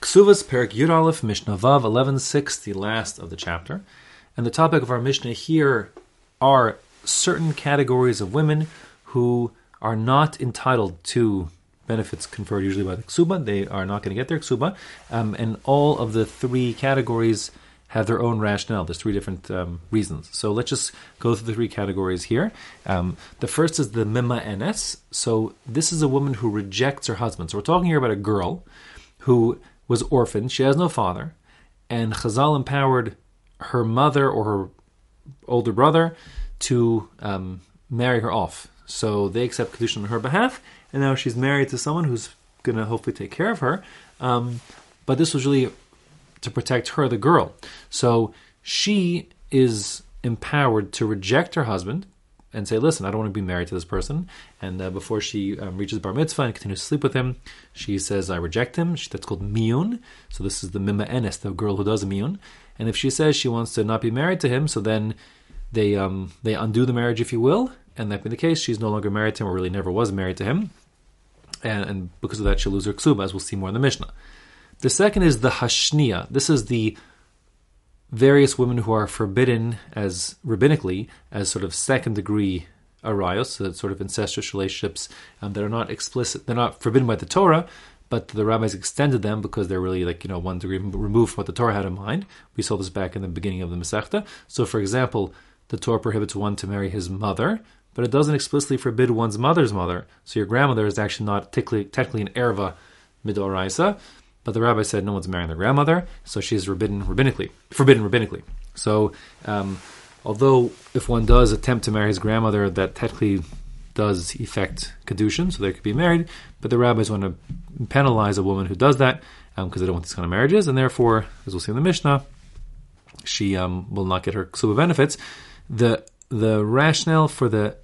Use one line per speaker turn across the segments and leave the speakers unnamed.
Ksuvas Perek Yud Aleph Mishnah Vav 11.6, the last of the chapter. And the topic of our Mishnah here are certain categories of women who are not entitled to benefits conferred usually by the ksuba. They are not going to get their ksuba. Um, and all of the three categories have their own rationale. There's three different um, reasons. So let's just go through the three categories here. Um, the first is the mima enes. So this is a woman who rejects her husband. So we're talking here about a girl who was orphaned. She has no father. And Chazal empowered her mother or her older brother to um, marry her off. So they accept Kedushin on her behalf. And now she's married to someone who's going to hopefully take care of her. Um, but this was really to protect her, the girl. So she is empowered to reject her husband and say, "Listen, I don't want to be married to this person." And uh, before she um, reaches bar mitzvah and continues to sleep with him, she says, "I reject him." She, that's called miyun. So this is the mima enes, the girl who does miyun. And if she says she wants to not be married to him, so then they um, they undo the marriage, if you will, and that being the case, she's no longer married to him, or really never was married to him. And, and because of that, she'll lose her ksuba, as we'll see more in the Mishnah. The second is the hashnia. This is the various women who are forbidden as rabbinically as sort of second degree arayos, so sort of incestuous relationships um, that are not explicit, they're not forbidden by the Torah, but the rabbis extended them because they're really like you know one degree removed from what the Torah had in mind. We saw this back in the beginning of the Masechta. So, for example, the Torah prohibits one to marry his mother, but it doesn't explicitly forbid one's mother's mother. So your grandmother is actually not technically, technically an erva midoraisa, but the rabbi said no one's marrying their grandmother, so she's forbidden rabbinically. Forbidden rabbinically. So, um, although if one does attempt to marry his grandmother, that technically does effect kedushin, so they could be married. But the rabbis want to penalize a woman who does that because um, they don't want these kind of marriages, and therefore, as we'll see in the Mishnah, she um, will not get her ksuba benefits. The the rationale for the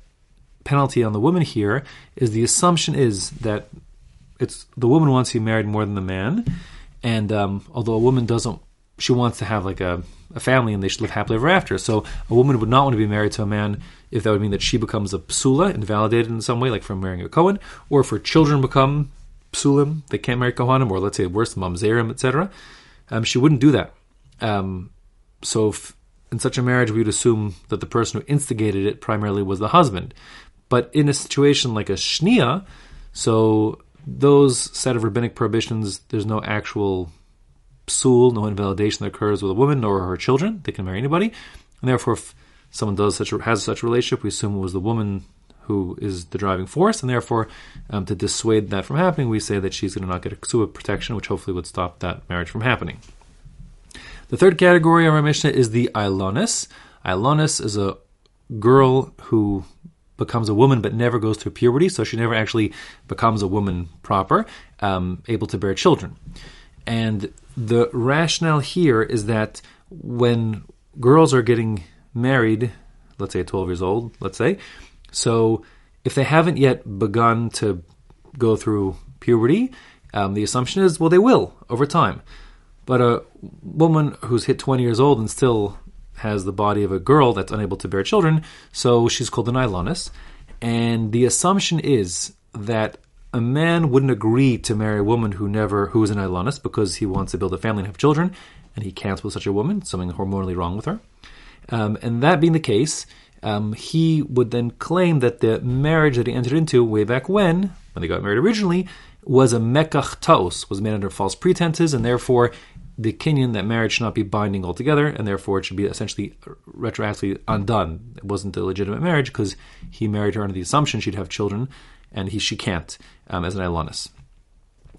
penalty on the woman here is the assumption is that it's the woman wants to be married more than the man, and um, although a woman doesn't, she wants to have like a, a family and they should live happily ever after. So a woman would not want to be married to a man if that would mean that she becomes a psula, invalidated in some way, like from marrying a Cohen, or if her children become psulim, they can't marry Kohanim, or let's say worse, mamzerim, etc. Um, she wouldn't do that. Um, so if, in such a marriage, we would assume that the person who instigated it primarily was the husband. But in a situation like a shnia, so those set of rabbinic prohibitions, there's no actual psul, no invalidation that occurs with a woman nor her children. They can marry anybody, and therefore, if someone does such a, has such a relationship, we assume it was the woman who is the driving force, and therefore, um, to dissuade that from happening, we say that she's going to not get a ksuba protection, which hopefully would stop that marriage from happening. The third category of our Mishnah is the Ilonis. Ilonis is a girl who becomes a woman but never goes through puberty, so she never actually becomes a woman proper, um, able to bear children. And the rationale here is that when girls are getting married, let's say at 12 years old, let's say, so if they haven't yet begun to go through puberty, um, the assumption is, well, they will over time. But a woman who's hit 20 years old and still has the body of a girl that's unable to bear children, so she's called an Ilonis. And the assumption is that a man wouldn't agree to marry a woman who never who is an Ilonis because he wants to build a family and have children, and he can't with such a woman, something hormonally wrong with her. Um, and that being the case, um, he would then claim that the marriage that he entered into way back when, when they got married originally, was a mekach taos, was made under false pretenses, and therefore the kinyan that marriage should not be binding altogether, and therefore it should be essentially retroactively undone. It wasn't a legitimate marriage because he married her under the assumption she'd have children, and he she can't um, as an Ilonis.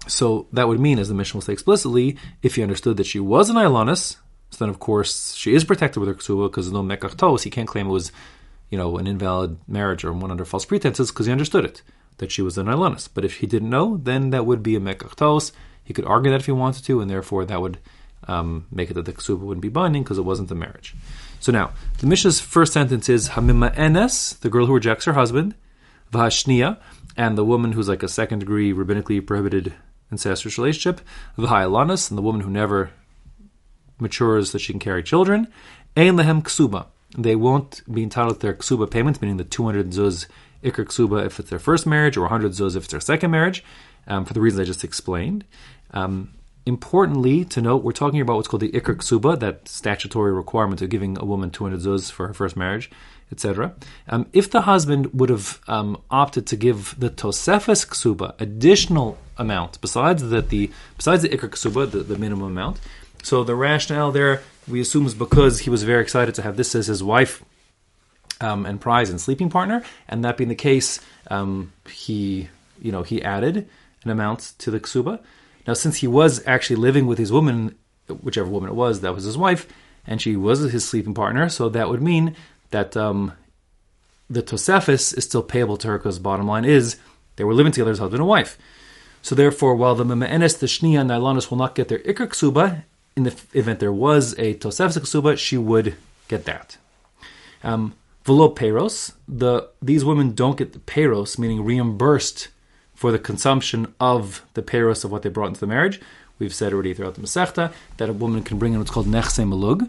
So that would mean, as the Mishnah will say explicitly, if he understood that she was an Ilonis, so then of course she is protected with her ksuba because no mekach He can't claim it was, you know, an invalid marriage or one under false pretenses because he understood it that she was an Ilonis. But if he didn't know, then that would be a mekach he could argue that if he wanted to, and therefore that would um, make it that the ksuba wouldn't be binding because it wasn't a marriage. So now, the Mishnah's first sentence is Hamima Enes, the girl who rejects her husband, Vahashnia, and the woman who's like a second degree rabbinically prohibited incestuous relationship, Vahailanis, and the woman who never matures that she can carry children, Ein Lehem Ksuba. They won't be entitled to their ksuba payments, meaning the 200 zuz ikr ksuba if it's their first marriage, or 100 zuz if it's their second marriage, um, for the reasons I just explained. Um, importantly, to note, we're talking about what's called the Iker Ksuba, that statutory requirement of giving a woman 200 zuz for her first marriage, etc. Um, if the husband would have um, opted to give the Tosefes Ksuba additional amount besides the, the besides the Iker Ksuba, the, the minimum amount, so the rationale there we assume is because he was very excited to have this as his wife um, and prize and sleeping partner, and that being the case, um, he you know he added an amount to the ksuba. Now, since he was actually living with his woman, whichever woman it was, that was his wife, and she was his sleeping partner, so that would mean that um, the tosefis is still payable to her because bottom line is they were living together as husband and wife. So therefore, while the memeenes, the shnia, and the will not get their ikr ksuba, in the event there was a tosefis ksuba, she would get that. Um, Velo peros, the these women don't get the peros, meaning reimbursed for the consumption of the peros of what they brought into the marriage. We've said already throughout the Masechta that a woman can bring in what's called nechse malug,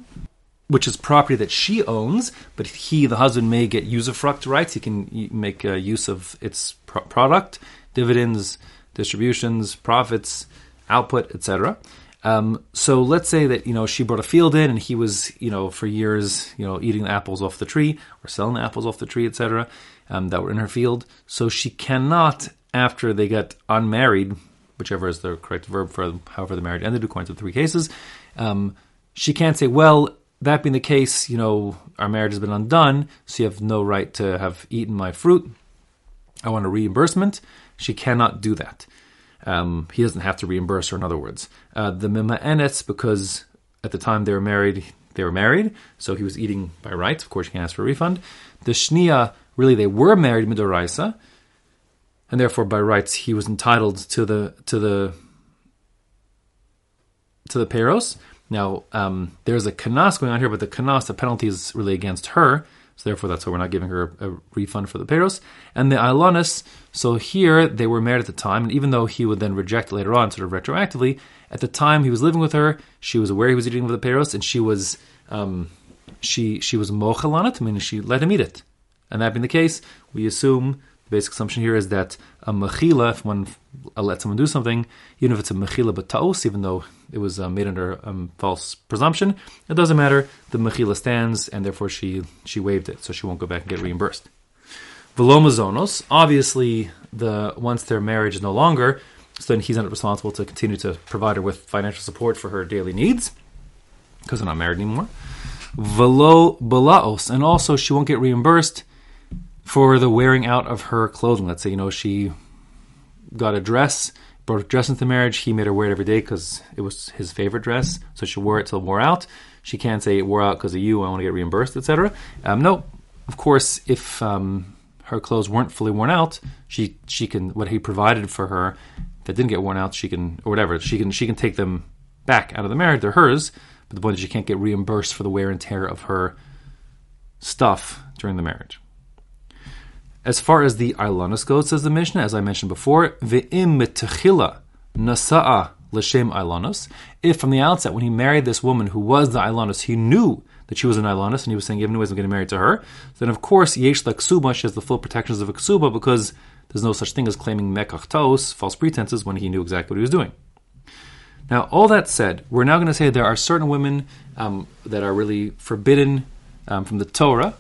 which is property that she owns, but he, the husband, may get usufruct rights. He can make uh, use of its pro- product, dividends, distributions, profits, output, etc. Um, so let's say that you know she brought a field in, and he was you know for years you know eating the apples off the tree or selling the apples off the tree, etc. Um, that were in her field. So she cannot after they get unmarried, whichever is the correct verb for however the marriage ended, according to the three cases, um, she can't say, well, that being the case, you know, our marriage has been undone, so you have no right to have eaten my fruit. I want a reimbursement. She cannot do that. Um, he doesn't have to reimburse her, in other words. Uh, the Mima'enetz, because at the time they were married, they were married, so he was eating by rights. Of course, you can ask for a refund. The Shnia, really, they were married midoraisa, and therefore by rights he was entitled to the to the to the peros. Now um, there's a kanas going on here, but the kanas, the penalty is really against her, so therefore that's why we're not giving her a, a refund for the peros. And the ailonis, so here they were married at the time, and even though he would then reject later on, sort of retroactively, at the time he was living with her, she was aware he was eating with the peros, and she was um, she she was mochel on it, meaning she let him eat it. And that being the case, we assume the basic assumption here is that a mechila, if one lets someone do something, even if it's a mechila b'taos, even though it was uh, made under um, false presumption, it doesn't matter. The mechila stands, and therefore she she waived it, so she won't go back and get reimbursed. Velomazonos, obviously, the once their marriage is no longer, so then he's not responsible to continue to provide her with financial support for her daily needs because they're not married anymore. Velo balaos, and also she won't get reimbursed for the wearing out of her clothing. Let's say, you know, she got a dress, brought a dress into marriage. He made her wear it every day because it was his favorite dress. So she wore it till it wore out. She can't say it wore out because of you. I want to get reimbursed, etc. Um, no, of course, if um, her clothes weren't fully worn out, she she can what he provided for her that didn't get worn out. She can or whatever. She can she can take them back out of the marriage. They're hers. But the point is, she can't get reimbursed for the wear and tear of her stuff during the marriage. As far as the Ailanus goes, says the Mishnah, as I mentioned before, ve'im metechila nasa'a l'shem Ailanus. If from the outset, when he married this woman who was the Ailanus, he knew that she was an Ailanus and he was saying, even ways I'm getting married to her, then of course, yesh la ksuba, she has the full protections of a ksuba because there's no such thing as claiming mekach false pretenses, when he knew exactly what he was doing. Now, all that said, we're now going to say there are certain women um, that are really forbidden um, from the Torah,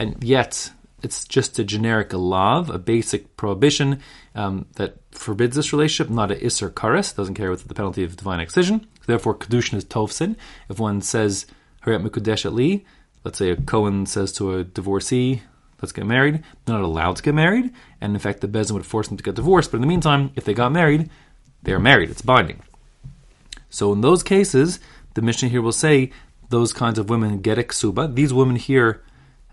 and yet it's just a generic lav, a basic prohibition um, that forbids this relationship, not a isser kares, doesn't care with the penalty of divine excision. Therefore, kedushin is tofsin. If one says haryat mikudesh li, let's say a Cohen says to a divorcee, let's get married, they're not allowed to get married, and in fact, the beis din would force them to get divorced. But in the meantime, if they got married, they are married. It's binding. So in those cases, the Mishnah here will say those kinds of women get a ksuba. These women here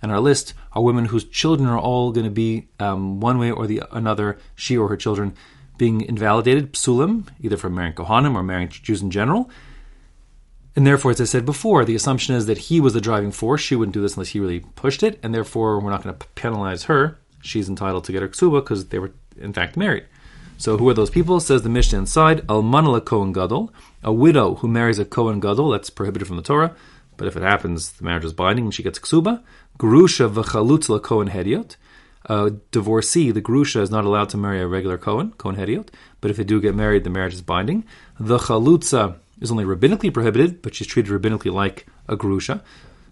and our list are women whose children are all going to be um, one way or the another, she or her children, being invalidated, psulim, either from marrying Kohanim or marrying Jews in general. And therefore, as I said before, the assumption is that he was the driving force. She wouldn't do this unless he really pushed it, and therefore we're not going to penalize her. She's entitled to get her ksuba because they were in fact married. So who are those people? Says the Mishnah inside, Almanala Kohen Gadol, a widow who marries a Kohen Gadol, that's prohibited from the Torah, but if it happens, the marriage is binding and she gets ksuba. Grusha v'chalutz lakohen hediot, a divorcee, the grusha, is not allowed to marry a regular Kohen, Kohen Hediot, but if they do get married, the marriage is binding. The chalutza is only rabbinically prohibited, but she's treated rabbinically like a grusha,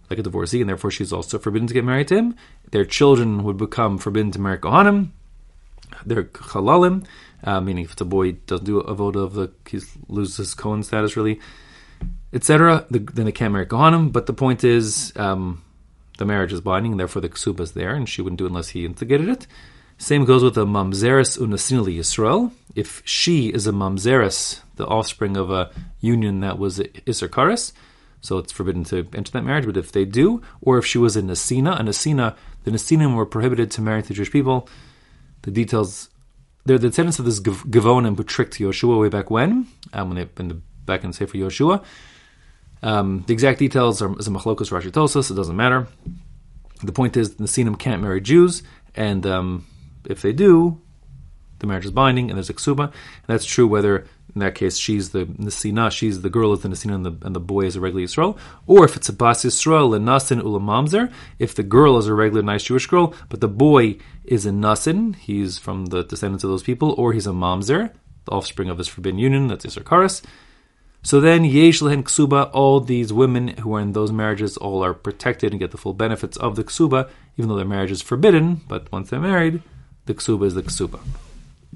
like a divorcee, and therefore she's also forbidden to get married to him. Their children would become forbidden to marry Kohanim. They're chalalim, uh, meaning if the boy doesn't do a vote of the, he loses his Kohen status really, etc. The, then they can't marry Kohanim. But the point is, um, the marriage is binding, and therefore the ksuba is there, and she wouldn't do it unless he instigated it. Same goes with the mamzeres unasinili Yisrael. If she is a mamzeres, the offspring of a union that was Isser Kares, so it's forbidden to enter that marriage. But if they do, or if she was a Nasina, a Nasina, the Nasinim were prohibited to marry the Jewish people. The details, they're the descendants of this Givonim who tricked Yoshua way back when, um, when they've been back in the Sefer Yoshua. Um, the exact details are is a machlokas Rashi. It doesn't matter. The point is, the Nasinim can't marry Jews, and um, if they do, the marriage is binding, and there's a ksuba. And that's true whether in that case she's the Nasina, she's the girl is the Nasina, and the, and the boy is a regular Yisrael, or if it's a Bas Yisrael, a Nasin Ulamamzer, if the girl is a regular nice Jewish girl, but the boy is a Nasin, he's from the descendants of those people, or he's a Mamzer, the offspring of this forbidden union, that's Isser Karas. So then, Yesh Lehen Ksuba, all these women who are in those marriages all are protected and get the full benefits of the Ksuba, even though their marriage is forbidden, but once they're married, the Ksuba is the Ksuba.